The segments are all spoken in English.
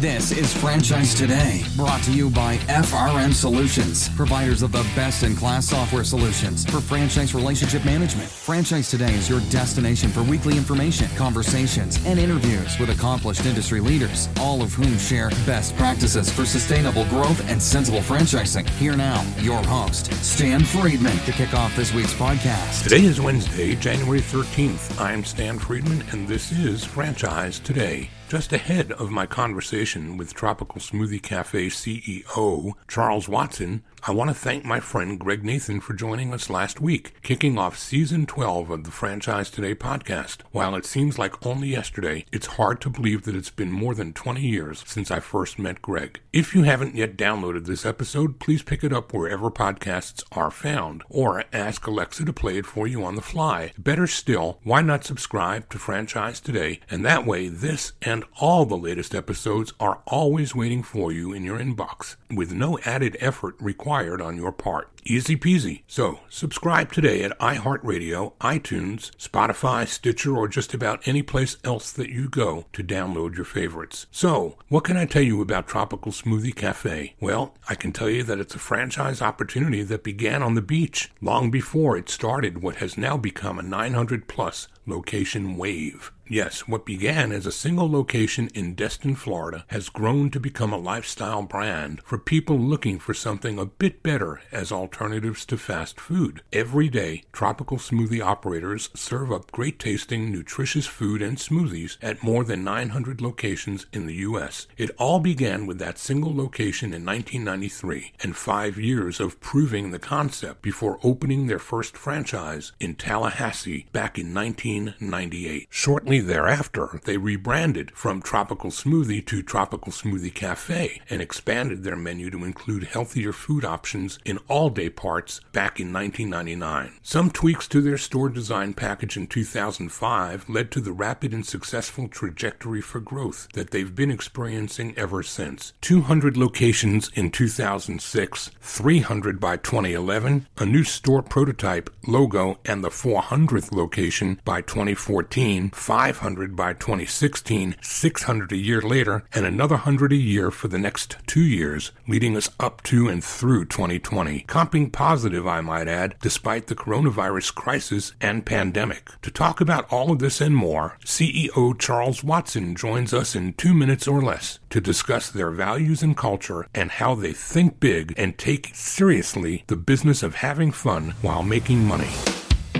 This is Franchise Today, brought to you by FRM Solutions, providers of the best in class software solutions for franchise relationship management. Franchise Today is your destination for weekly information, conversations, and interviews with accomplished industry leaders, all of whom share best practices for sustainable growth and sensible franchising. Here now, your host, Stan Friedman, to kick off this week's podcast. Today is Wednesday, January 13th. I'm Stan Friedman, and this is Franchise Today. Just ahead of my conversation with Tropical Smoothie Cafe CEO Charles Watson, I want to thank my friend Greg Nathan for joining us last week, kicking off season 12 of the Franchise Today podcast. While it seems like only yesterday, it's hard to believe that it's been more than 20 years since I first met Greg. If you haven't yet downloaded this episode, please pick it up wherever podcasts are found, or ask Alexa to play it for you on the fly. Better still, why not subscribe to Franchise Today? And that way, this and all the latest episodes are always waiting for you in your inbox, with no added effort required required on your part. Easy peasy. So, subscribe today at iHeartRadio, iTunes, Spotify, Stitcher, or just about any place else that you go to download your favorites. So, what can I tell you about Tropical Smoothie Cafe? Well, I can tell you that it's a franchise opportunity that began on the beach long before it started what has now become a 900 plus location wave. Yes, what began as a single location in Destin, Florida, has grown to become a lifestyle brand for people looking for something a bit better as alternatives to fast food. Every day, tropical smoothie operators serve up great tasting, nutritious food and smoothies at more than 900 locations in the U.S. It all began with that single location in 1993 and five years of proving the concept before opening their first franchise in Tallahassee back in 1998. Shortly Thereafter, they rebranded from Tropical Smoothie to Tropical Smoothie Cafe and expanded their menu to include healthier food options in all day parts back in 1999. Some tweaks to their store design package in 2005 led to the rapid and successful trajectory for growth that they've been experiencing ever since. 200 locations in 2006, 300 by 2011, a new store prototype, logo, and the 400th location by 2014, 500 by 2016, 600 a year later, and another 100 a year for the next two years, leading us up to and through 2020. Comping positive, I might add, despite the coronavirus crisis and pandemic. To talk about all of this and more, CEO Charles Watson joins us in two minutes or less to discuss their values and culture and how they think big and take seriously the business of having fun while making money.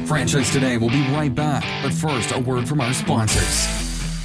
Franchise Today will be right back, but first, a word from our sponsors.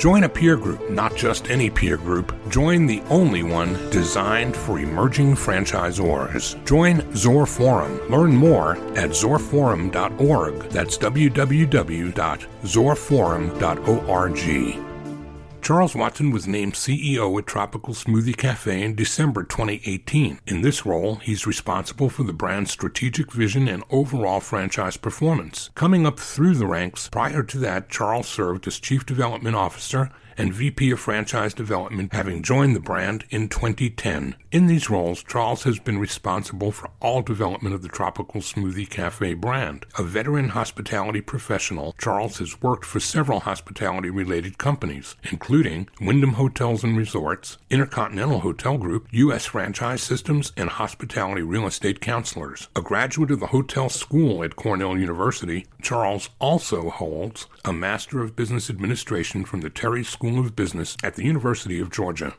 Join a peer group, not just any peer group. Join the only one designed for emerging franchisors. Join Zor Forum. Learn more at zorforum.org. That's www.zorforum.org. Charles Watson was named CEO at Tropical Smoothie Cafe in December 2018. In this role, he's responsible for the brand's strategic vision and overall franchise performance. Coming up through the ranks, prior to that, Charles served as Chief Development Officer and VP of Franchise Development, having joined the brand in 2010. In these roles, Charles has been responsible for all development of the Tropical Smoothie Cafe brand. A veteran hospitality professional, Charles has worked for several hospitality related companies, including Wyndham Hotels and Resorts, Intercontinental Hotel Group, U.S. Franchise Systems, and Hospitality Real Estate Counselors. A graduate of the hotel school at Cornell University, Charles also holds a Master of Business Administration from the Terry School of Business at the University of Georgia.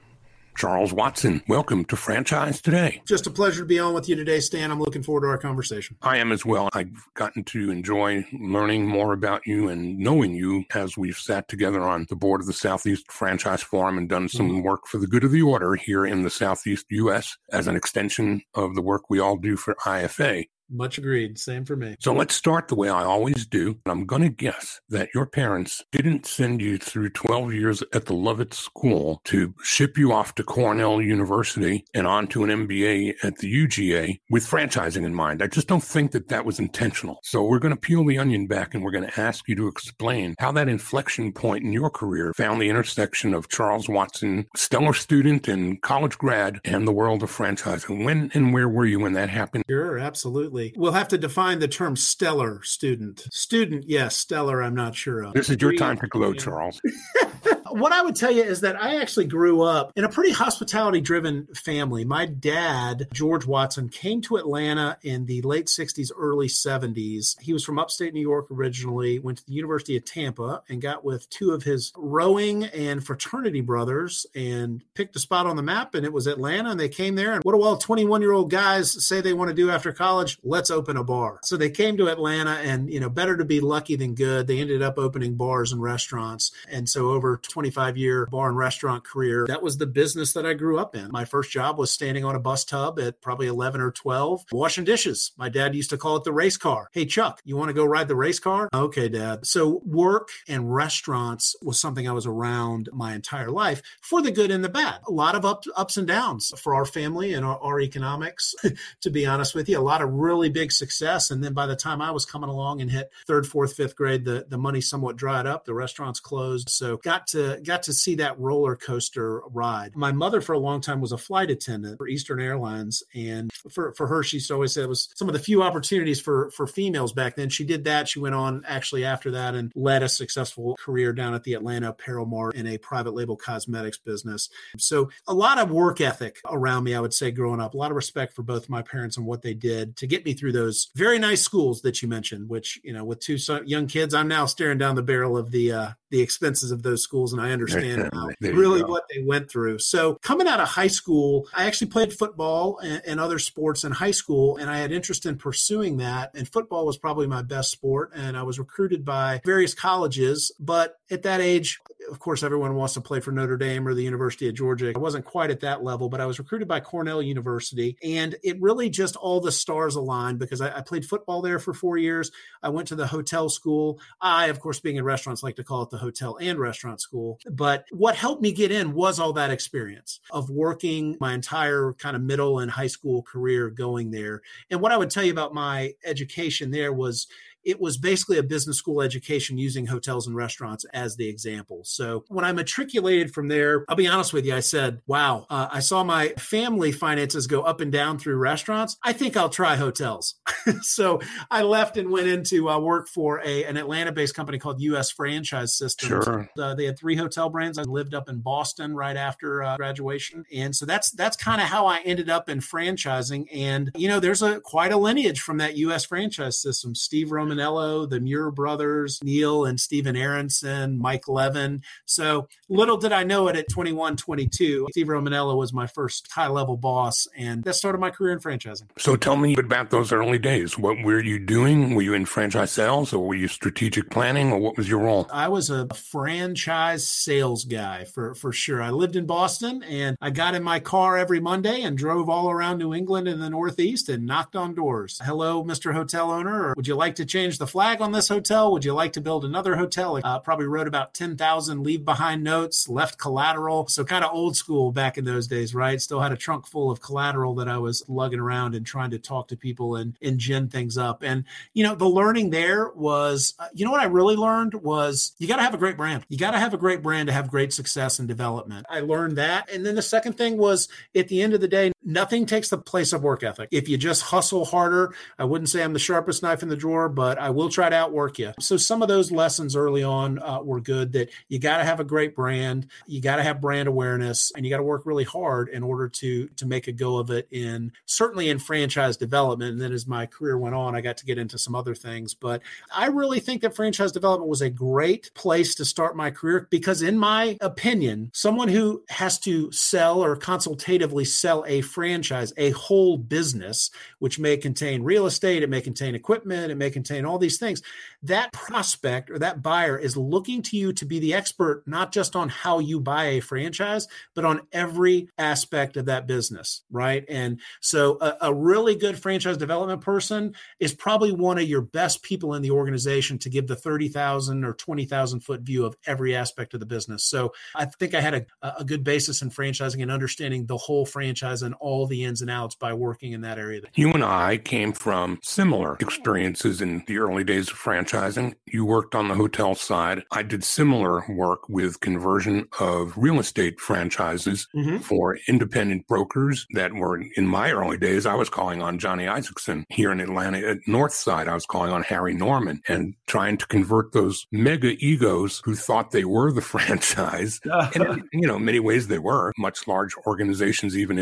Charles Watson, welcome to Franchise Today. Just a pleasure to be on with you today, Stan. I'm looking forward to our conversation. I am as well. I've gotten to enjoy learning more about you and knowing you as we've sat together on the board of the Southeast Franchise Forum and done some mm-hmm. work for the good of the order here in the Southeast U.S. as an extension of the work we all do for IFA. Much agreed. Same for me. So let's start the way I always do. I'm going to guess that your parents didn't send you through 12 years at the Lovett School to ship you off to Cornell University and on to an MBA at the UGA with franchising in mind. I just don't think that that was intentional. So we're going to peel the onion back and we're going to ask you to explain how that inflection point in your career found the intersection of Charles Watson, stellar student and college grad, and the world of franchising. When and where were you when that happened? Sure, absolutely. We'll have to define the term stellar student. Student, yes. Stellar, I'm not sure of. This is your time to glow, Charles. what I would tell you is that I actually grew up in a pretty hospitality driven family. My dad, George Watson, came to Atlanta in the late 60s, early 70s. He was from upstate New York originally, went to the University of Tampa and got with two of his rowing and fraternity brothers and picked a spot on the map. And it was Atlanta. And they came there. And what do all 21 year old guys say they want to do after college? Let's open a bar. So they came to Atlanta and, you know, better to be lucky than good. They ended up opening bars and restaurants. And so over 20 25 year bar and restaurant career. That was the business that I grew up in. My first job was standing on a bus tub at probably 11 or 12, washing dishes. My dad used to call it the race car. Hey, Chuck, you want to go ride the race car? Okay, dad. So work and restaurants was something I was around my entire life for the good and the bad. A lot of up, ups and downs for our family and our, our economics, to be honest with you. A lot of really big success. And then by the time I was coming along and hit third, fourth, fifth grade, the, the money somewhat dried up. The restaurants closed. So got to got to see that roller coaster ride. My mother for a long time was a flight attendant for Eastern Airlines, and for for her, she always said it was some of the few opportunities for for females back then. She did that. She went on actually after that and led a successful career down at the Atlanta Apparel Mart in a private label cosmetics business. So a lot of work ethic around me, I would say, growing up. A lot of respect for both my parents and what they did to get me through those very nice schools that you mentioned. Which you know, with two young kids, I'm now staring down the barrel of the uh, the expenses of those schools, and I understand really what they went through. So coming out of high school, I actually played football and, and, other sports in high school, and I had interest in pursuing that. And football was probably my best sport, and I was recruited by various colleges. But at that age, of course, everyone wants to play for Notre Dame or the University of Georgia. I wasn't quite at that level, but I was recruited by Cornell University. And it really just all the stars aligned because I, I, played football there for four years. I went to the hotel school. I, of course, being in restaurants, like to call it the hotel and restaurant school. But what helped me get in was all that experience of working my entire kind of middle and high school career going there. And what I would tell you about my education there was it was basically a business school education using hotels and restaurants as the example. So when I matriculated from there, I'll be honest with you, I said, wow, uh, I saw my family finances go up and down through restaurants. I think I'll try hotels. so I left and went into uh, work for a, an Atlanta based company called US Franchise Systems. Sure. Uh, they had three hotel brands. I lived up in Boston right after uh, graduation. And so that's, that's kind of how I ended up in franchising. And, you know, there's a quite a lineage from that US franchise system. Steve Roman Romaniello, the Muir brothers, Neil and Stephen Aronson, Mike Leven. So little did I know it at 21, 22. Steve Romaniello was my first high level boss, and that started my career in franchising. So tell me about those early days. What were you doing? Were you in franchise sales or were you strategic planning or what was your role? I was a franchise sales guy for, for sure. I lived in Boston and I got in my car every Monday and drove all around New England and the Northeast and knocked on doors. Hello, Mr. Hotel owner, or would you like to change? Change the flag on this hotel? Would you like to build another hotel? Uh, probably wrote about 10,000 leave behind notes, left collateral. So kind of old school back in those days, right? Still had a trunk full of collateral that I was lugging around and trying to talk to people and, and gin things up. And, you know, the learning there was, uh, you know what I really learned was you got to have a great brand. You got to have a great brand to have great success and development. I learned that. And then the second thing was at the end of the day, nothing takes the place of work ethic. If you just hustle harder, I wouldn't say I'm the sharpest knife in the drawer, but I will try to outwork you. So some of those lessons early on uh, were good that you got to have a great brand, you got to have brand awareness, and you got to work really hard in order to to make a go of it in certainly in franchise development. And then as my career went on, I got to get into some other things. But I really think that franchise development was a great place to start my career because, in my opinion, someone who has to sell or consultatively sell a franchise, a whole business, which may contain real estate, it may contain equipment, it may contain all these things. That prospect or that buyer is looking to you to be the expert, not just on how you buy a franchise, but on every aspect of that business, right? And so a, a really good franchise development person is probably one of your best people in the organization to give the 30,000 or 20,000 foot view of every aspect of the business. So I think I had a, a good basis in franchising and understanding the whole franchise and all the ins and outs by working in that area. You and I came from similar experiences in the early days of franchising. You worked on the hotel side. I did similar work with conversion of real estate franchises mm-hmm. for independent brokers that were in my early days. I was calling on Johnny Isakson here in Atlanta at Northside. I was calling on Harry Norman and trying to convert those mega egos who thought they were the franchise. and, you know, in many ways they were much large organizations, even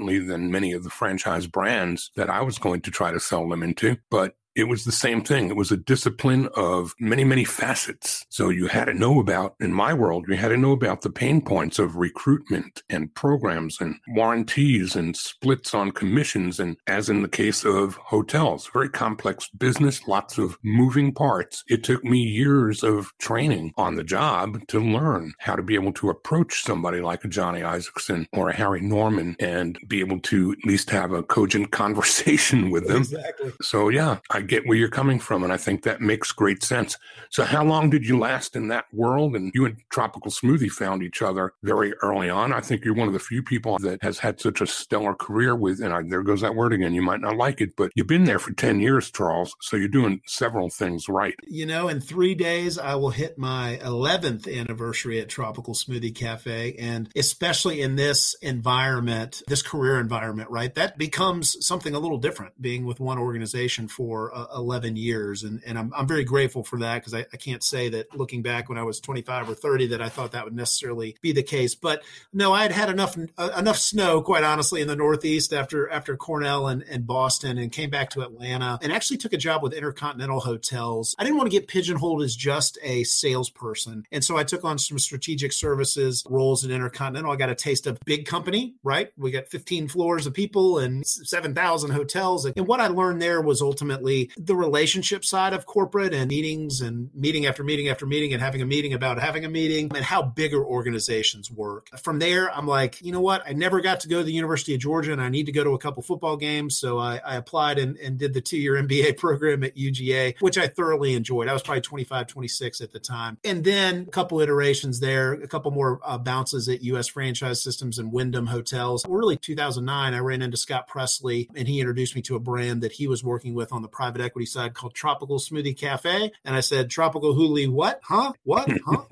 independently than many of the franchise brands that I was going to try to sell them into. But it was the same thing. It was a discipline of many, many facets. So you had to know about, in my world, you had to know about the pain points of recruitment and programs and warranties and splits on commissions. And as in the case of hotels, very complex business, lots of moving parts. It took me years of training on the job to learn how to be able to approach somebody like a Johnny Isakson or a Harry Norman and be able to at least have a cogent conversation with them. Exactly. So yeah, I I get where you're coming from, and I think that makes great sense. So, how long did you last in that world? And you and Tropical Smoothie found each other very early on. I think you're one of the few people that has had such a stellar career with, and I, there goes that word again. You might not like it, but you've been there for 10 years, Charles. So, you're doing several things right. You know, in three days, I will hit my 11th anniversary at Tropical Smoothie Cafe. And especially in this environment, this career environment, right? That becomes something a little different being with one organization for uh, 11 years. And, and I'm, I'm very grateful for that because I, I can't say that looking back when I was 25 or 30 that I thought that would necessarily be the case. But no, I had had enough uh, enough snow, quite honestly, in the Northeast after after Cornell and, and Boston and came back to Atlanta and actually took a job with Intercontinental Hotels. I didn't want to get pigeonholed as just a salesperson. And so I took on some strategic services roles at Intercontinental. I got a taste of big company, right? We got 15 floors of people and 7,000 hotels. And what I learned there was ultimately the relationship side of corporate and meetings and meeting after meeting after meeting and having a meeting about having a meeting and how bigger organizations work. From there, I'm like, you know what? I never got to go to the University of Georgia and I need to go to a couple football games. So I, I applied and, and did the two year MBA program at UGA, which I thoroughly enjoyed. I was probably 25, 26 at the time. And then a couple iterations there, a couple more uh, bounces at US Franchise Systems and Wyndham Hotels. Really, 2009, I ran into Scott Presley and he introduced me to a brand that he was working with on the private private equity side called Tropical Smoothie Cafe. And I said, Tropical Huli, what? Huh? What? Huh?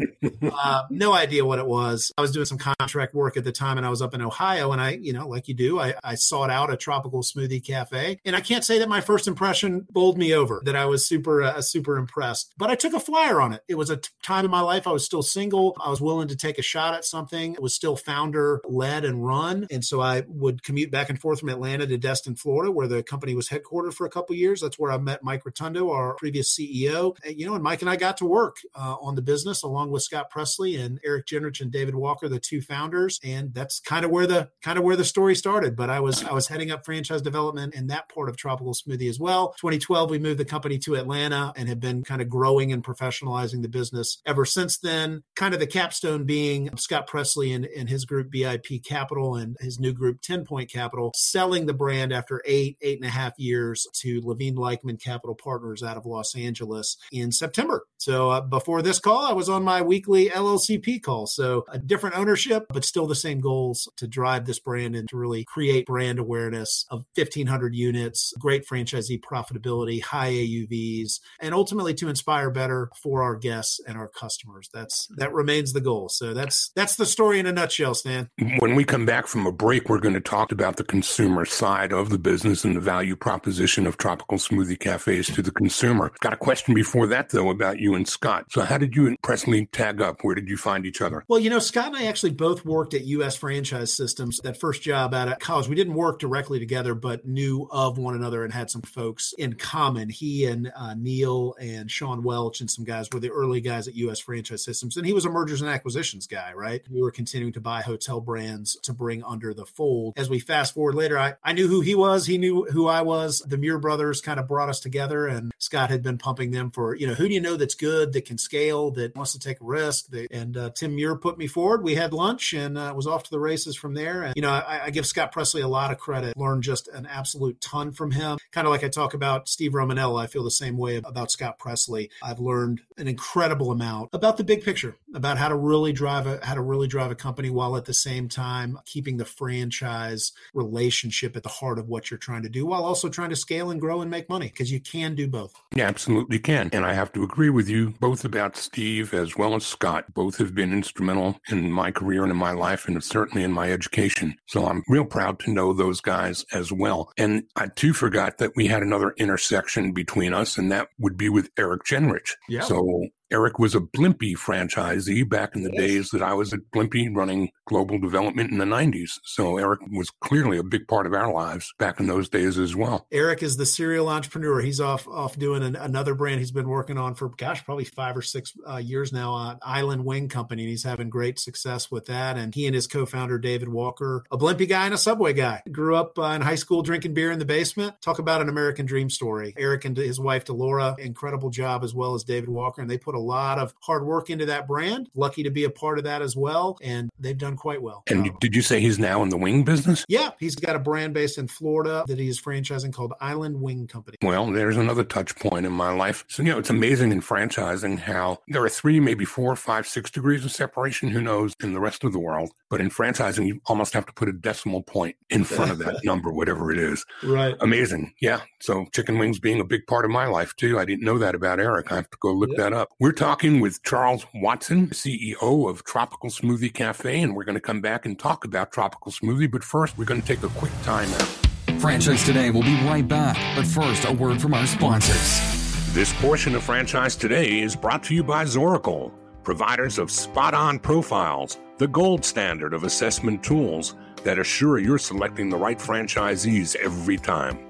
uh, no idea what it was. I was doing some contract work at the time and I was up in Ohio. And I, you know, like you do, I, I sought out a Tropical Smoothie Cafe. And I can't say that my first impression bowled me over, that I was super, uh, super impressed. But I took a flyer on it. It was a t- time in my life I was still single. I was willing to take a shot at something. It was still founder led and run. And so I would commute back and forth from Atlanta to Destin, Florida, where the company was headquartered for a couple years. That's where where I met Mike Rotundo, our previous CEO. And, you know, and Mike and I got to work uh, on the business along with Scott Presley and Eric Jenrich and David Walker, the two founders. And that's kind of where the kind of where the story started. But I was I was heading up franchise development in that part of Tropical Smoothie as well. 2012, we moved the company to Atlanta and have been kind of growing and professionalizing the business ever since then. Kind of the capstone being Scott Presley and, and his group BIP Capital and his new group 10 Point Capital selling the brand after eight, eight and a half years to Levine Like Weichman Capital Partners out of Los Angeles in September. So uh, before this call, I was on my weekly LLCP call. So a different ownership, but still the same goals to drive this brand and to really create brand awareness of 1,500 units, great franchisee profitability, high AUVs, and ultimately to inspire better for our guests and our customers. That's that remains the goal. So that's that's the story in a nutshell, Stan. When we come back from a break, we're going to talk about the consumer side of the business and the value proposition of tropical smoothie cafes to the consumer. Got a question before that though about you and Scott. So how did you and Presley tag up? Where did you find each other? Well, you know, Scott and I actually both worked at US Franchise Systems. That first job out of college, we didn't work directly together, but knew of one another and had some folks in common. He and uh, Neil and Sean Welch and some guys were the early guys at US Franchise Systems, and he was a mergers and acquisitions guy, right? We were continuing to buy hotel brands to bring under the fold. As we fast forward later, I, I knew who he was, he knew who I was. The Muir brothers kind of brought us together, and Scott had been pumping them for, you know, who do you know that's good, that can scale, that wants to take a risk? That, and uh, Tim Muir put me forward. We had lunch and uh, was off to the races from there. And, you know, I, I give Scott Presley a lot of credit, learned just an absolute ton from him. Kind of like I talk about Steve Romaniello, I feel the same way about Scott Presley. I've learned an incredible amount about the big picture, about how to really drive a how to really drive a company while at the same time keeping the franchise relationship at the heart of what you're trying to do, while also trying to scale and grow and make money because you can do both. Yeah, absolutely can. And I have to agree with you both about Steve as well as Scott. Both have been instrumental in my career and in my life and certainly in my education. So I'm real proud to know those guys as well. And I too forgot that we had another intersection between us, and that would be with Eric Jenrich. Yeah. So Eric was a Blimpie franchisee back in the Yes. days that I was at Blimpie running global development in the 90s. So Eric was clearly a big part of our lives back in those days as well. Eric is the serial entrepreneur. He's off off doing an, another brand he's been working on for gosh, probably five or six uh, years now. Uh, Island Wing Company. And he's having great success with that. And he and his co-founder David Walker, a Blimpie guy and a Subway guy, grew up uh, in high school drinking beer in the basement. Talk about an American dream story. Eric and his wife Delora, incredible job as well as David Walker, and they put a lot of hard work into that brand. Lucky to be a part of that as well, and they've done quite well. And Um, did you say he's now in the wing business? yeah, he's got a brand based in Florida that he's franchising called Island Wing Company. Well, there's another touch point in my life. So, you know, it's amazing in franchising how there are three, maybe four, five, six degrees of separation. Who knows in the rest of the world? But in franchising, you almost have to put a decimal point in front of that number, whatever it is. Right. Amazing. Yeah. So chicken wings being a big part of my life too. I didn't know that about Eric. I have to go look Yeah. that up. We're talking with Charles Watson, CEO of Tropical Smoothie Cafe, and we're going to come back and talk about Tropical Smoothie. But first, we're going to take a quick time out. Franchise Today will be right back. But first, a word from our sponsors. This portion of Franchise Today is brought to you by Zoracle, providers of spot on profiles, the gold standard of assessment tools that assure you're selecting the right franchisees every time.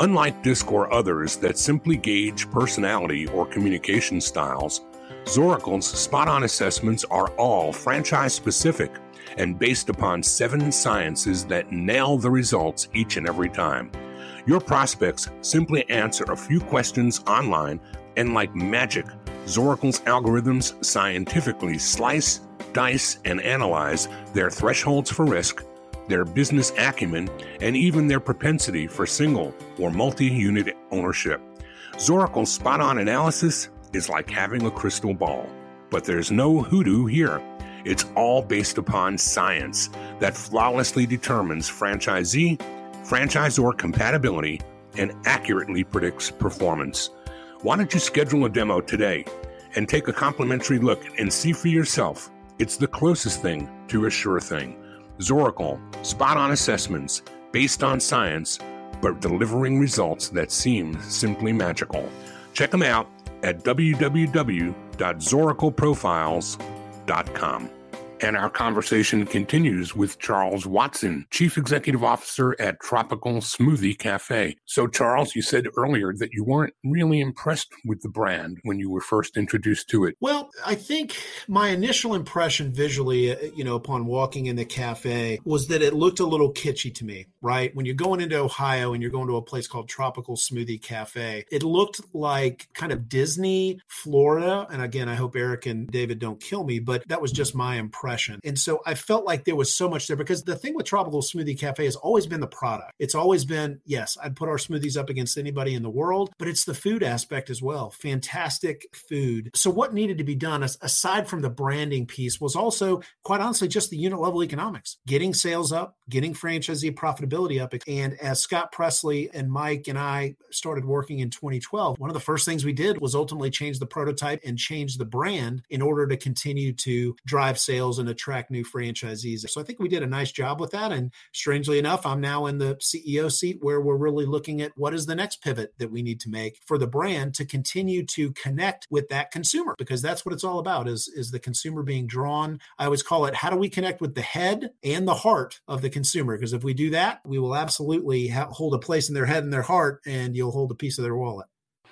Unlike DISC or others that simply gauge personality or communication styles, Zoracle's spot on assessments are all franchise specific and based upon seven sciences that nail the results each and every time. Your prospects simply answer a few questions online, and like magic, Zoracle's algorithms scientifically slice, dice, and analyze their thresholds for risk, their business acumen, and even their propensity for single or multi unit ownership. Zoracle's spot on analysis is like having a crystal ball, but there's no hoodoo here. It's all based upon science that flawlessly determines franchisee, franchisor compatibility, and accurately predicts performance. Why don't you schedule a demo today and take a complimentary look and see for yourself? It's the closest thing to a sure thing. Zoracle, spot on assessments based on science, but delivering results that seem simply magical. Check them out at www.zoracleprofiles.com. And our conversation continues with Charles Watson, Chief Executive Officer at Tropical Smoothie Cafe. So, Charles, you said earlier that you weren't really impressed with the brand when you were first introduced to it. Well, I think my initial impression visually, uh, you know, upon walking in the cafe was that it looked a little kitschy to me, right? When you're going into Ohio and you're going to a place called Tropical Smoothie Cafe, it looked like kind of Disney, Florida. And again, I hope Eric and David don't kill me, but that was just my impression. And so I felt like there was so much there because the thing with Tropical Smoothie Cafe has always been the product. It's always been, yes, I'd put our smoothies up against anybody in the world, but it's the food aspect as well. Fantastic food. So what needed to be done aside from the branding piece was also quite honestly just the unit level economics, getting sales up, getting franchisee profitability up. And as Scott Presley and Mike and I started working in 2012, one of the first things we did was ultimately change the prototype and change the brand in order to continue to drive sales and attract new franchisees. So I think we did a nice job with that. And strangely enough, I'm now in the CEO seat where we're really looking at what is the next pivot that we need to make for the brand to continue to connect with that consumer because that's what it's all about is, is the consumer being drawn. I always call it how do we connect with the head and the heart of the consumer? Because if we do that, we will absolutely ha- hold a place in their head and their heart and you'll hold a piece of their wallet.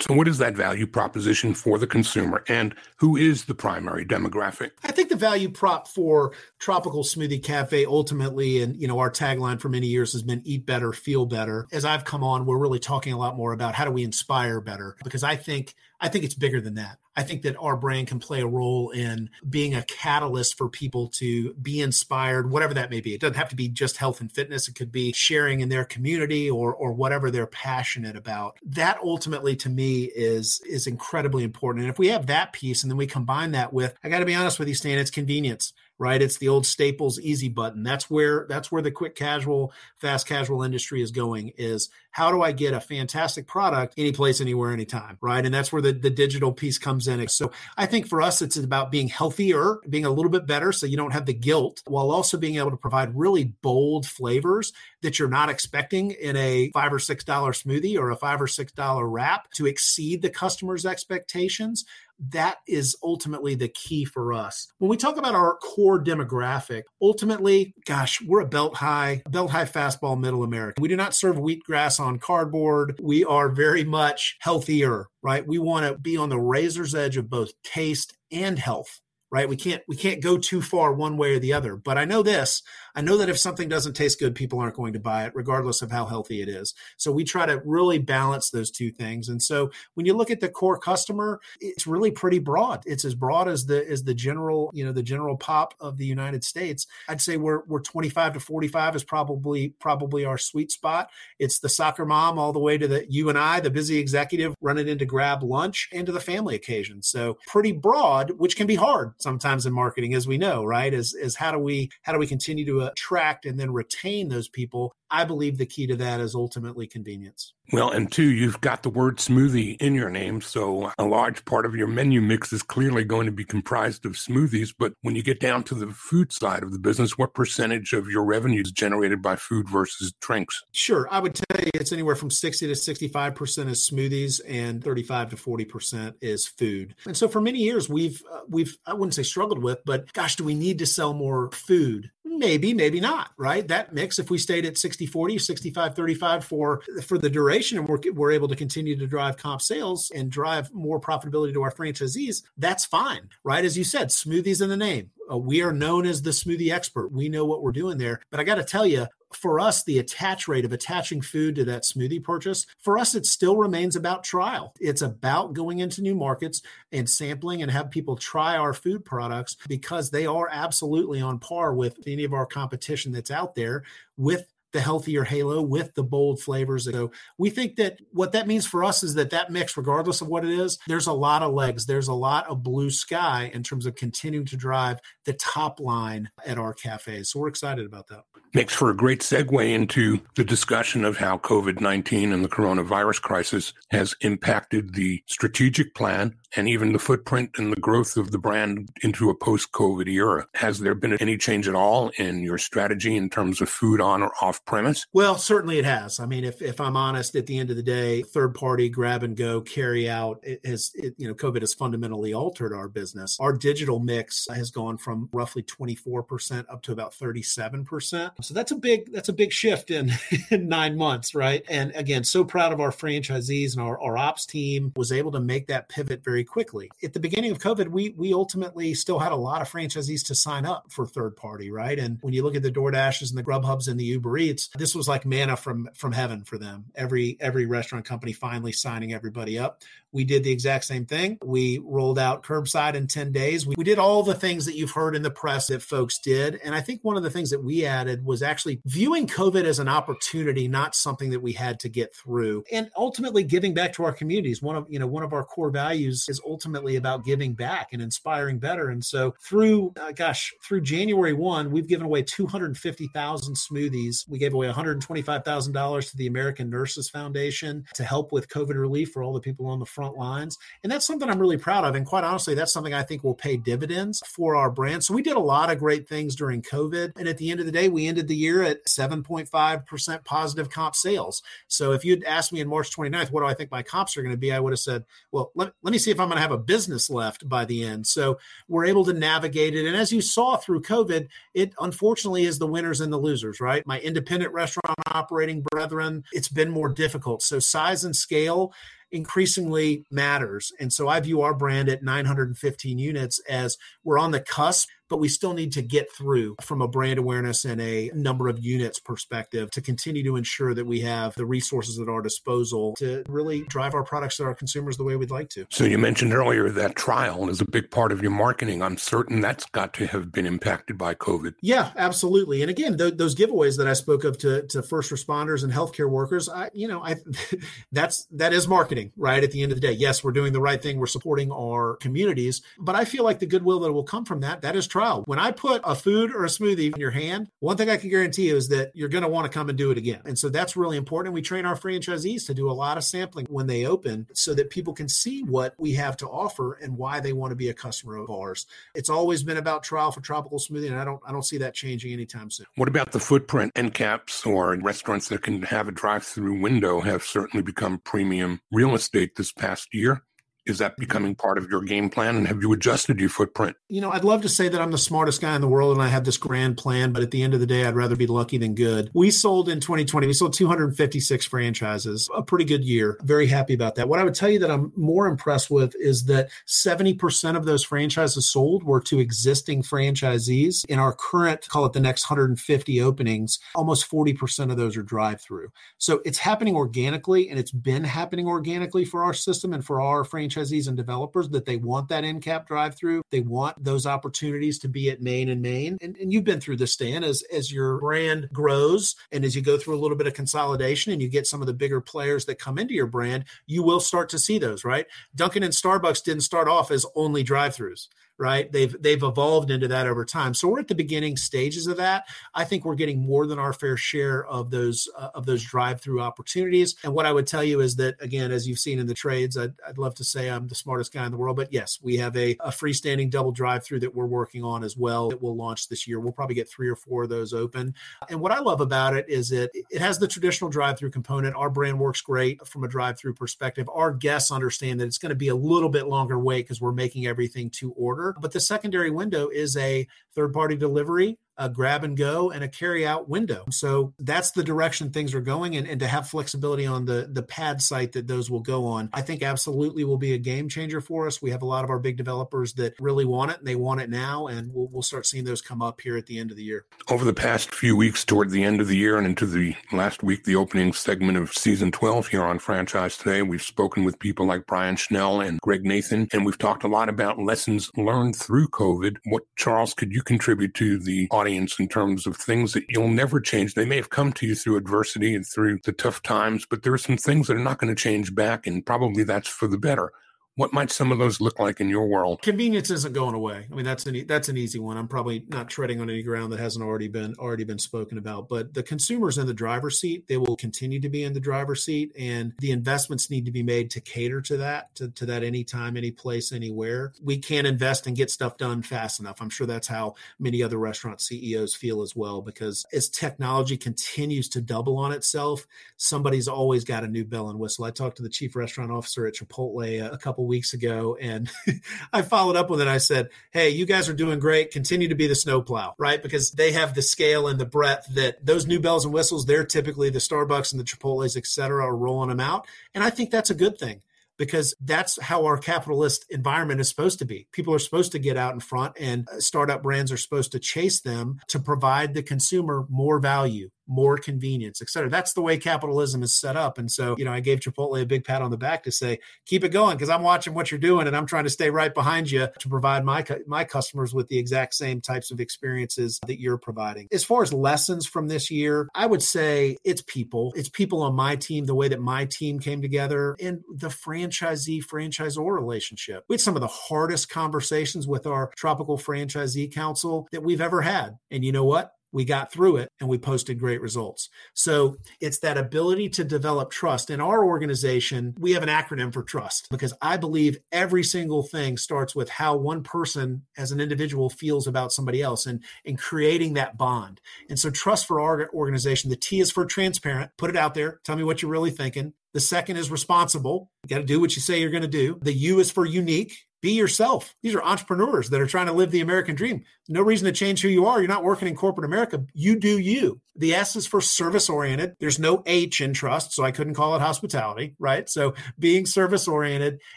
So, what is that value proposition for the consumer, and who is the primary demographic? I think the value prop for Tropical Smoothie Cafe ultimately, and you know, our tagline for many years has been "Eat better, feel better." As I've come on, we're really talking a lot more about how do we inspire better, because I think I think it's bigger than that. I think that our brand can play a role in being a catalyst for people to be inspired, whatever that may be. It doesn't have to be just health and fitness. It could be sharing in their community or or whatever they're passionate about. That ultimately to me is is incredibly important. And if we have that piece and then we combine that with, I got to be honest with you, Stan, it's convenience right? It's the old staples easy button. That's where that's where the quick casual fast casual industry is going is how do i get a fantastic product anyplace anywhere anytime right? And that's where the, the digital piece comes in. So i think for us it's about being healthier being a little bit better so you don't have the guilt while also being able to provide really bold flavors that you're not expecting in a five or six dollar smoothie or a five or six dollar wrap to exceed the customer's expectations that is ultimately the key for us. When we talk about our core demographic, ultimately, gosh, we're a belt high, belt high fastball middle America. We do not serve wheatgrass on cardboard. We are very much healthier, right? We want to be on the razor's edge of both taste and health right we can't we can't go too far one way or the other but i know this I know that if something doesn't taste good, people aren't going to buy it, regardless of how healthy it is. So we try to really balance those two things. And so when you look at the core customer, it's really pretty broad. It's as broad as the as the general, you know, the general pop of the United States. I'd say we're we're 25 to 45 is probably probably our sweet spot. It's the soccer mom all the way to the you and I, the busy executive running in to grab lunch and to the family occasion. So pretty broad, which can be hard sometimes in marketing, as we know, right? Is is how do we how do we continue to attract and then retain those people I believe the key to that is ultimately convenience. Well, and two, you've got the word smoothie in your name. So a large part of your menu mix is clearly going to be comprised of smoothies. But when you get down to the food side of the business, what percentage of your revenue is generated by food versus drinks? Sure. I would tell you it's anywhere from 60 to 65% is smoothies and 35 to 40% is food. And so for many years, we've, uh, we've, I wouldn't say struggled with, but gosh, do we need to sell more food? Maybe, maybe not, right? That mix, if we stayed at 60 40, 65 35 for, for the duration, and we're, we're able to continue to drive comp sales and drive more profitability to our franchisees, that's fine, right? As you said, smoothies in the name. Uh, we are known as the smoothie expert. We know what we're doing there. But I got to tell you, for us, the attach rate of attaching food to that smoothie purchase, for us, it still remains about trial. It's about going into new markets and sampling and have people try our food products because they are absolutely on par with any of our competition that's out there with the healthier halo with the bold flavors. So we think that what that means for us is that that mix, regardless of what it is, there's a lot of legs. There's a lot of blue sky in terms of continuing to drive the top line at our cafes. So we're excited about that. Makes for a great segue into the discussion of how COVID 19 and the coronavirus crisis has impacted the strategic plan and even the footprint and the growth of the brand into a post COVID era. Has there been any change at all in your strategy in terms of food on or off premise? Well, certainly it has. I mean, if, if I'm honest, at the end of the day, third party grab and go carry out it has, it, you know, COVID has fundamentally altered our business. Our digital mix has gone from roughly 24% up to about 37%. So that's a big, that's a big shift in, in nine months, right? And again, so proud of our franchisees and our, our ops team was able to make that pivot very quickly. At the beginning of COVID, we we ultimately still had a lot of franchisees to sign up for third party, right? And when you look at the DoorDashes and the Grubhubs and the Uber Eats, this was like manna from from heaven for them. Every every restaurant company finally signing everybody up. We did the exact same thing. We rolled out curbside in 10 days. We, we did all the things that you've heard in the press that folks did. And I think one of the things that we added was actually viewing COVID as an opportunity, not something that we had to get through. And ultimately giving back to our communities. One of, you know, one of our core values is ultimately about giving back and inspiring better. And so through, uh, gosh, through January 1, we've given away 250,000 smoothies. We gave away $125,000 to the American Nurses Foundation to help with COVID relief for all the people on the front lines. And that's something I'm really proud of. And quite honestly, that's something I think will pay dividends for our brand. So we did a lot of great things during COVID. And at the end of the day, we ended the year at 7.5% positive comp sales. So if you'd asked me in March 29th, what do I think my comps are going to be? I would have said, well, let, let me see if I'm going to have a business left by the end. So we're able to navigate it. And as you saw through COVID, it unfortunately is the winners and the losers, right? My independent restaurant operating brethren, it's been more difficult. So size and scale increasingly matters. And so I view our brand at 915 units as we're on the cusp but we still need to get through from a brand awareness and a number of units perspective to continue to ensure that we have the resources at our disposal to really drive our products to our consumers the way we'd like to. So you mentioned earlier that trial is a big part of your marketing. I'm certain that's got to have been impacted by COVID. Yeah, absolutely. And again, th- those giveaways that I spoke of to, to first responders and healthcare workers, I, you know, I that's that is marketing, right? At the end of the day, yes, we're doing the right thing. We're supporting our communities, but I feel like the goodwill that will come from that, that is trial. When I put a food or a smoothie in your hand, one thing I can guarantee you is that you're going to want to come and do it again. And so that's really important. We train our franchisees to do a lot of sampling when they open so that people can see what we have to offer and why they want to be a customer of ours. It's always been about trial for tropical smoothie and I don't I don't see that changing anytime soon. What about the footprint? End caps or restaurants that can have a drive-through window have certainly become premium real estate this past year. Is that becoming part of your game plan? And have you adjusted your footprint? You know, I'd love to say that I'm the smartest guy in the world and I have this grand plan, but at the end of the day, I'd rather be lucky than good. We sold in 2020, we sold 256 franchises, a pretty good year. Very happy about that. What I would tell you that I'm more impressed with is that 70% of those franchises sold were to existing franchisees. In our current, call it the next 150 openings, almost 40% of those are drive through. So it's happening organically and it's been happening organically for our system and for our franchise franchisees and developers that they want that end cap drive through. They want those opportunities to be at main and main. And, and you've been through this, Stan, as, as your brand grows and as you go through a little bit of consolidation and you get some of the bigger players that come into your brand, you will start to see those, right? Dunkin' and Starbucks didn't start off as only drive throughs right? They've they've evolved into that over time. So we're at the beginning stages of that. I think we're getting more than our fair share of those uh, of those drive-through opportunities. And what I would tell you is that again, as you've seen in the trades, I'd, I'd love to say I'm the smartest guy in the world, but yes, we have a, a freestanding double drive-through that we're working on as well that will launch this year. We'll probably get three or four of those open. And what I love about it is that it has the traditional drive-through component. Our brand works great from a drive-through perspective. Our guests understand that it's going to be a little bit longer wait because we're making everything to order but the secondary window is a third party delivery a grab and go and a carry out window. So that's the direction things are going and, and to have flexibility on the the pad site that those will go on. I think absolutely will be a game changer for us. We have a lot of our big developers that really want it and they want it now and we'll, we'll start seeing those come up here at the end of the year. Over the past few weeks toward the end of the year and into the last week the opening segment of season 12 here on Franchise Today, we've spoken with people like Brian Schnell and Greg Nathan and we've talked a lot about lessons learned through COVID. What Charles could you contribute to the audience audience in terms of things that you'll never change. They may have come to you through adversity and through the tough times, but there are some things that are not going to change back, and probably that's for the better. What might some of those look like in your world? Convenience isn't going away. I mean, that's an that's an easy one. I'm probably not treading on any ground that hasn't already been already been spoken about. But the consumers in the driver's seat, they will continue to be in the driver's seat, and the investments need to be made to cater to that, to, to that anytime, any place, anywhere. We can't invest and get stuff done fast enough. I'm sure that's how many other restaurant CEOs feel as well. Because as technology continues to double on itself, somebody's always got a new bell and whistle. I talked to the chief restaurant officer at Chipotle a couple couple weeks ago, and I followed up with it. I said, "Hey, you guys are doing great. Continue to be the snowplow, right? Because they have the scale and the breadth that those new bells and whistles. They're typically the Starbucks and the Chipotle's, et cetera, are rolling them out, and I think that's a good thing." because that's how our capitalist environment is supposed to be. People are supposed to get out in front, and uh, startup brands are supposed to chase them to provide the consumer more value more convenience, et cetera. That's the way capitalism is set up. And so, you know, I gave Chipotle a big pat on the back to say, keep it going because I'm watching what you're doing and I'm trying to stay right behind you to provide my my customers with the exact same types of experiences that you're providing. As far as lessons from this year, I would say it's people. It's people on my team, the way that my team came together and the franchisee franchisor relationship. We had some of the hardest conversations with our tropical franchisee council that we've ever had. And you know what? We got through it and we posted great results. So it's that ability to develop trust. In our organization, we have an acronym for trust because I believe every single thing starts with how one person as an individual feels about somebody else and, and creating that bond. And so trust for our organization, the T is for transparent. Put it out there. Tell me what you're really thinking. The second is responsible. You got to do what you say you're going to do. The U is for unique be yourself. These are entrepreneurs that are trying to live the American dream. No reason to change who you are. You're not working in corporate America. You do you. The S is for service oriented. There's no H in trust, so I couldn't call it hospitality, right? So being service oriented.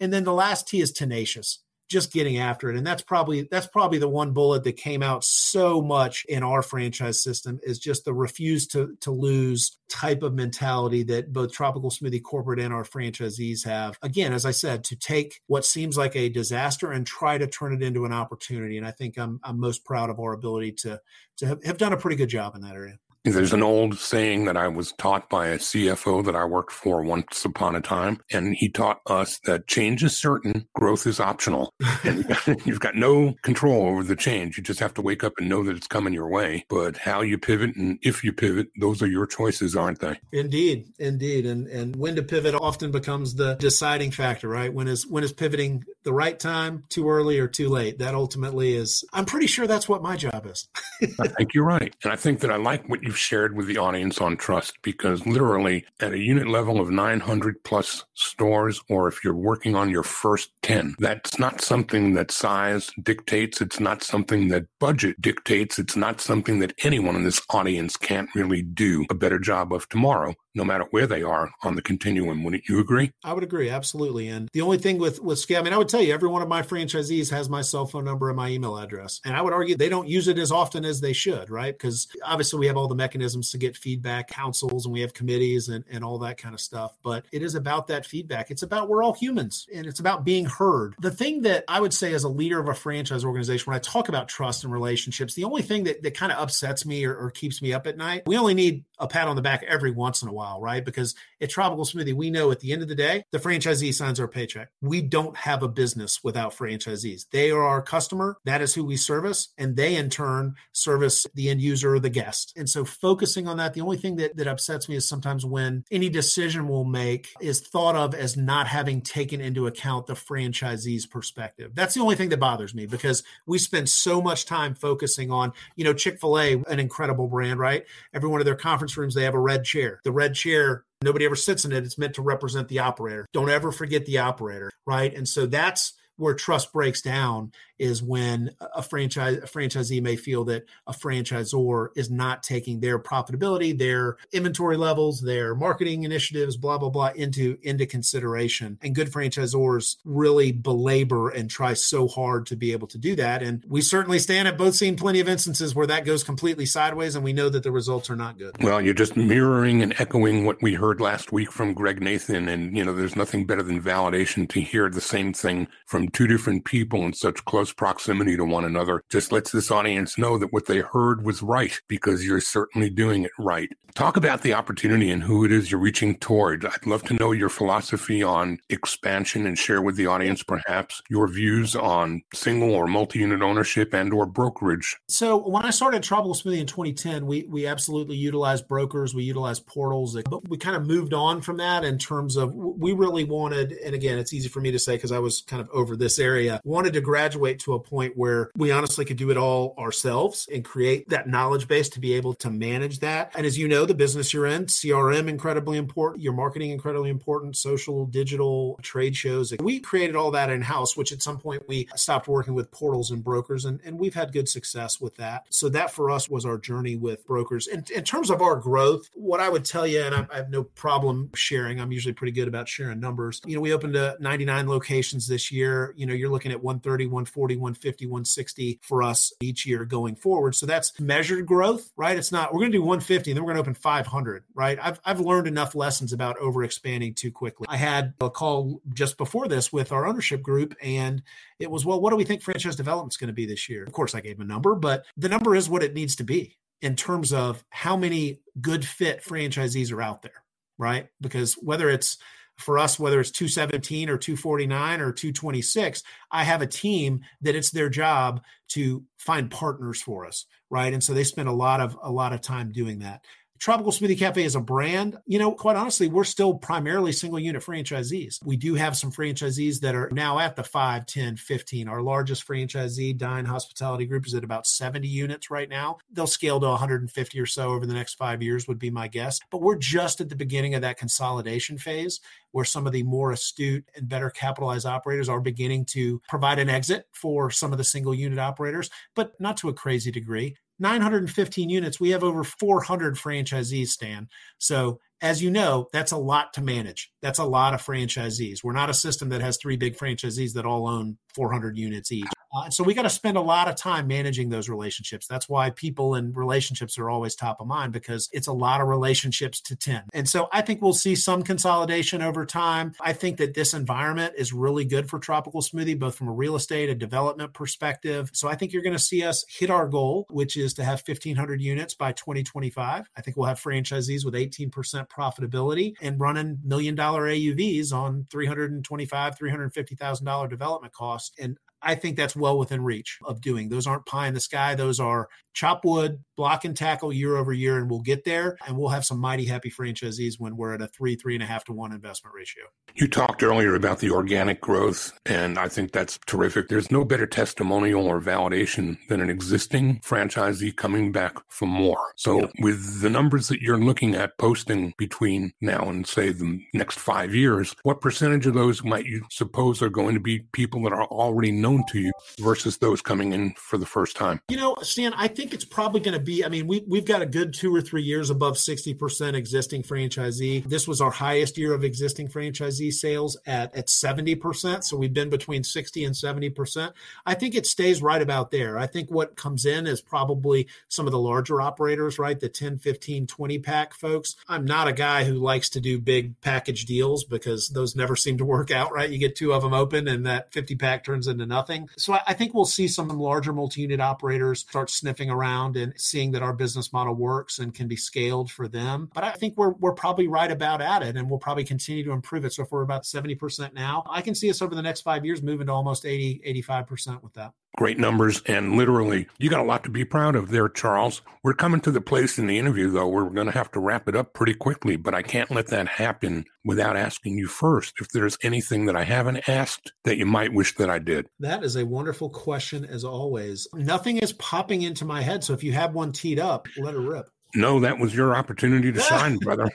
And then the last T is tenacious just getting after it. And that's probably that's probably the one bullet that came out so much in our franchise system is just the refuse to to lose type of mentality that both tropical smoothie corporate and our franchisees have. Again as i said to take what seems like a disaster and try to turn it into an opportunity. And i think i'm, I'm most proud of our ability to to have, have done a pretty good job in that area there's an old saying that I was taught by a CFO that I worked for once upon a time, and he taught us that change is certain, growth is optional. and you've got no control over the change. You just have to wake up and know that it's coming your way. But how you pivot and if you pivot, those are your choices, aren't they? Indeed, indeed. And and when to pivot often becomes the deciding factor, right? When is when is pivoting the right time, too early or too late? That ultimately is. I'm pretty sure that's what my job is. I think you're right, and I think that I like what you've shared with the audience on trust because literally at a unit level of 900 plus stores, or if you're working on your first 10, that's not something that size dictates. It's not something that budget dictates. It's not something that anyone in this audience can't really do a better job of tomorrow no matter where they are on the continuum. Wouldn't you agree? I would agree, absolutely. And the only thing with with scale, I mean, I would tell you, every one of my franchisees has my cell phone number and my email address, and I would argue they don't use it as often as they should, right? Because obviously we have all the mechanisms to get feedback, councils, and we have committees and and all that kind of stuff. But it is about that feedback. It's about we're all humans, and it's about being heard. The thing that I would say as a leader of a franchise organization, when I talk about trust and relationships, the only thing that that kind of upsets me or, or keeps me up at night, we only need a pat on the back every once in a while right? Because at Tropical Smoothie, we know at the end of the day, the franchisee signs our paycheck. We don't have a business without franchisees. They are our customer. That is who we service. And they in turn service the end user or the guest. And so focusing on that, the only thing that, that upsets me is sometimes when any decision we'll make is thought of as not having taken into account the franchisee's perspective. That's the only thing that bothers me because we spend so much time focusing on, you know, Chick fil A, an incredible brand, right? Every one of their conference rooms, they have a red chair. The red chair nobody ever sits in it. It's meant to represent the operator. Don't ever forget the operator right? And so that's where trust breaks down is when a franchise a franchisee may feel that a franchisor is not taking their profitability, their inventory levels, their marketing initiatives, blah blah blah into into consideration. And good franchisors really belabor and try so hard to be able to do that. And we certainly stand at both seen plenty of instances where that goes completely sideways, and we know that the results are not good. Well, you're just mirroring and echoing what we heard last week from Greg Nathan, and you know, there's nothing better than validation to hear the same thing from two different people in such close proximity to one another just lets this audience know that what they heard was right because you're certainly doing it right. Talk about the opportunity and who it is you're reaching toward. I'd love to know your philosophy on expansion and share with the audience perhaps your views on single or multi-unit ownership and or brokerage. So when I started Tropical Smoothie in 2010, we we absolutely utilized brokers, we utilized portals, but we kind of moved on from that in terms of we really wanted and again, it's easy for me to say because I was kind of over this area, wanted to graduate to a point where we honestly could do it all ourselves and create that knowledge base to be able to manage that. And as you know, the business you're in, CRM incredibly important, your marketing incredibly important, social, digital, trade shows. We created all that in house, which at some point we stopped working with portals and brokers, and, and we've had good success with that. So that for us was our journey with brokers. In, in terms of our growth, what I would tell you, and I, I have no problem sharing, I'm usually pretty good about sharing numbers. You know, we opened to 99 locations this year. You know, you're looking at 130, 140, 150, 160 for us each year going forward. So that's measured growth, right? It's not, we're going to do 150 and then we're going to open 500, right? I've, I've learned enough lessons about over expanding too quickly. I had a call just before this with our ownership group and it was, well, what do we think franchise development is going to be this year? Of course, I gave a number, but the number is what it needs to be in terms of how many good fit franchisees are out there, right? Because whether it's for us, whether it's 217 or 249 or 226, I have a team that it's their job to find partners for us, right? And so they spend a lot of a lot of time doing that. Tropical Smoothie Cafe is a brand. You know, quite honestly, we're still primarily single unit franchisees. We do have some franchisees that are now at the 5, 10, 15. Our largest franchisee, Dine Hospitality Group, is at about 70 units right now. They'll scale to 150 or so over the next five years, would be my guess. But we're just at the beginning of that consolidation phase where some of the more astute and better capitalized operators are beginning to provide an exit for some of the single unit operators, but not to a crazy degree. 915 units, we have over 400 franchisees, Stan. So, as you know, that's a lot to manage. That's a lot of franchisees. We're not a system that has three big franchisees that all own 400 units each. Uh, so we got to spend a lot of time managing those relationships. That's why people and relationships are always top of mind because it's a lot of relationships to 10. And so I think we'll see some consolidation over time. I think that this environment is really good for Tropical Smoothie, both from a real estate and development perspective. So I think you're going to see us hit our goal, which is to have 1,500 units by 2025. I think we'll have franchisees with 18% profitability and running million dollar AUVs on 325, $350,000 development costs. And I think that's well within reach of doing. Those aren't pie in the sky. Those are chop wood, block and tackle year over year, and we'll get there. And we'll have some mighty happy franchisees when we're at a three, three and a half to one investment ratio. You talked earlier about the organic growth, and I think that's terrific. There's no better testimonial or validation than an existing franchisee coming back for more. So, with the numbers that you're looking at posting between now and say the next five years, what percentage of those might you suppose are going to be people that are already known to you versus those coming in for the first time? You know, Stan, I think it's probably going to be, I mean, we, we've got a good two or three years above 60% existing franchisee. This was our highest year of existing franchisee sales at, at 70%. So we've been between 60 and 70%. I think it stays right about there. I think what comes in is probably some of the larger operators, right? The 10, 15, 20 pack folks. I'm not a guy who likes to do big package deals because those never seem to work out, right? You get two of them open and that 50 pack turns into nothing. So I, think we'll see some larger multi unit operators start sniffing around around and seeing that our business model works and can be scaled for them. But I think we're, we're probably right about at it and we'll probably continue to improve it. So if we're about 70% now, I can see us over the next five years moving to almost 80, 85% with that. Great numbers and literally, you got a lot to be proud of there, Charles. We're coming to the place in the interview, though, where we're going to have to wrap it up pretty quickly, but I can't let that happen without asking you first if there's anything that I haven't asked that you might wish that I did. That is a wonderful question, as always. Nothing is popping into my head. So if you have one teed up, let it rip. No, that was your opportunity to shine, brother.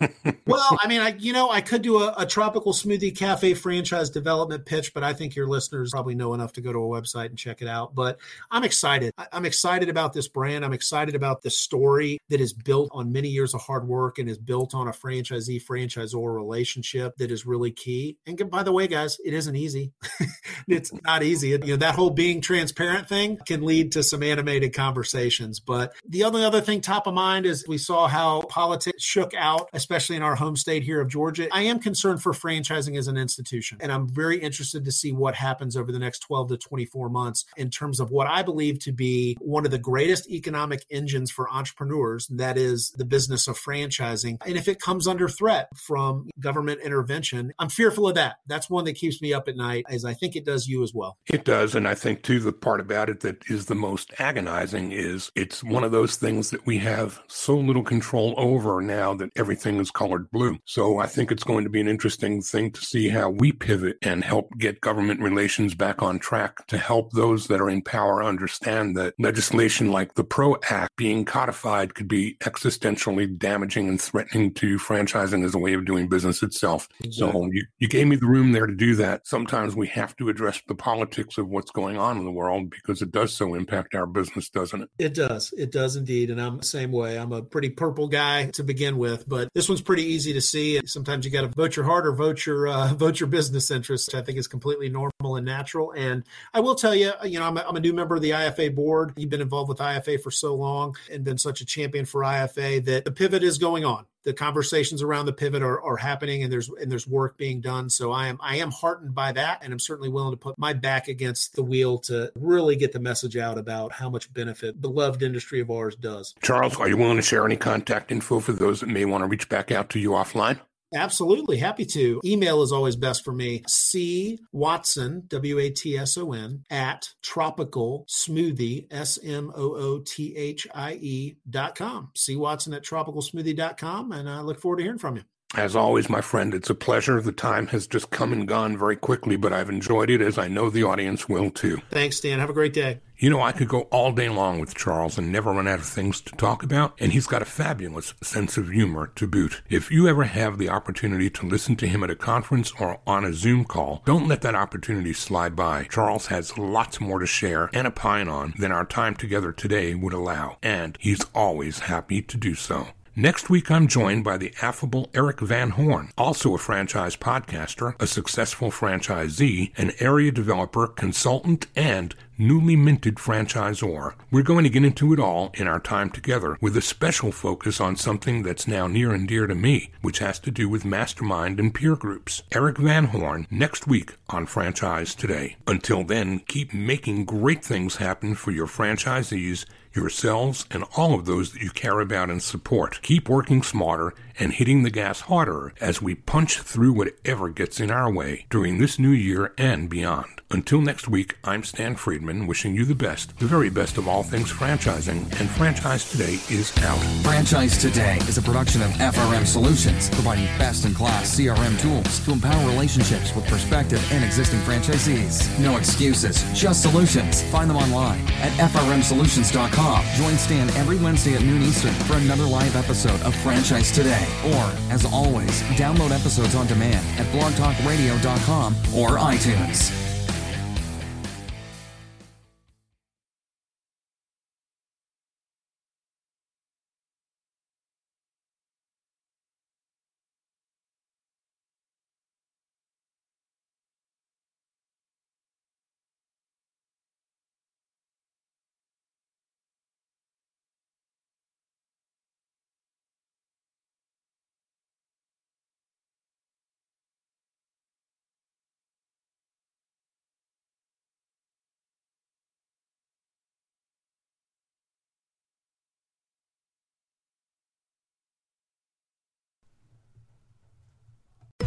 well, I mean, I you know, I could do a, a, tropical smoothie cafe franchise development pitch, but I think your listeners probably know enough to go to a website and check it out. But I'm excited. I'm excited about this brand. I'm excited about the story that is built on many years of hard work and is built on a franchisee franchisor relationship that is really key. And by the way, guys, it isn't easy. it's not easy. You know, that whole being transparent thing can lead to some animated conversations. But the only other thing top of mind is we saw how politics shook out, especially in our home state here of Georgia. I am concerned for franchising as an institution, and I'm very interested to see what happens over the next 12 to 24 months in terms of what I believe to be one of the greatest economic engines for entrepreneurs. That is the business of franchising. And if it comes under threat from government intervention, I'm fearful of that. That's one that keeps me up at night, as I think it does you as well. It does. And I think, too, the part about it that is the most agonizing is it's one of those things that we have have so little control over now that everything is colored blue. So I think it's going to be an interesting thing to see how we pivot and help get government relations back on track to help those that are in power understand that legislation like the PRO Act being codified could be existentially damaging and threatening to franchising as a way of doing business itself. Exactly. So you, you gave me the room there to do that. Sometimes we have to address the politics of what's going on in the world because it does so impact our business, doesn't it? It does. It does indeed. And I'm the same way. I'm a pretty purple guy to begin with, but this one's pretty easy to see. And sometimes you got to vote your heart or vote your uh, vote your business interest. I think is completely normal and natural. And I will tell you, you know, I'm a, I'm a new member of the IFA board. You've been involved with IFA for so long and been such a champion for IFA that the pivot is going on the conversations around the pivot are, are happening and there's and there's work being done. So i am i am heartened by that and i'm certainly willing to put my back against the wheel to really get the message out about how much benefit beloved industry of ours does. Charles are you willing to share any contact info for those that may want to reach back out to you offline Absolutely. Happy to. Email is always best for me. C Watson, W A T S O N, at tropical smoothie, S M O O T H I E dot com. C Watson at tropicalsmoothie dot com. And I look forward to hearing from you. As always, my friend, it's a pleasure. The time has just come and gone very quickly, but I've enjoyed it as I know the audience will too. Thanks, Dan. Have a great day. You know, I could go all day long with Charles and never run out of things to talk about, and he's got a fabulous sense of humor to boot. If you ever have the opportunity to listen to him at a conference or on a Zoom call, don't let that opportunity slide by. Charles has lots more to share and opine on than our time together today would allow, and he's always happy to do so. Next week, I'm joined by the affable Eric Van Horn, also a franchise podcaster, a successful franchisee, an area developer, consultant, and newly minted franchisor. We're going to get into it all in our time together with a special focus on something that's now near and dear to me, which has to do with mastermind and peer groups. Eric Van Horn next week on Franchise Today. Until then, keep making great things happen for your franchisees yourselves, and all of those that you care about and support. Keep working smarter and hitting the gas harder as we punch through whatever gets in our way during this new year and beyond. Until next week, I'm Stan Friedman, wishing you the best, the very best of all things franchising, and Franchise Today is out. Franchise Today is a production of FRM Solutions, providing best in class CRM tools to empower relationships with prospective and existing franchisees. No excuses, just solutions. Find them online at frmsolutions.com. Join Stan every Wednesday at noon Eastern for another live episode of Franchise Today. Or, as always, download episodes on demand at blogtalkradio.com or iTunes.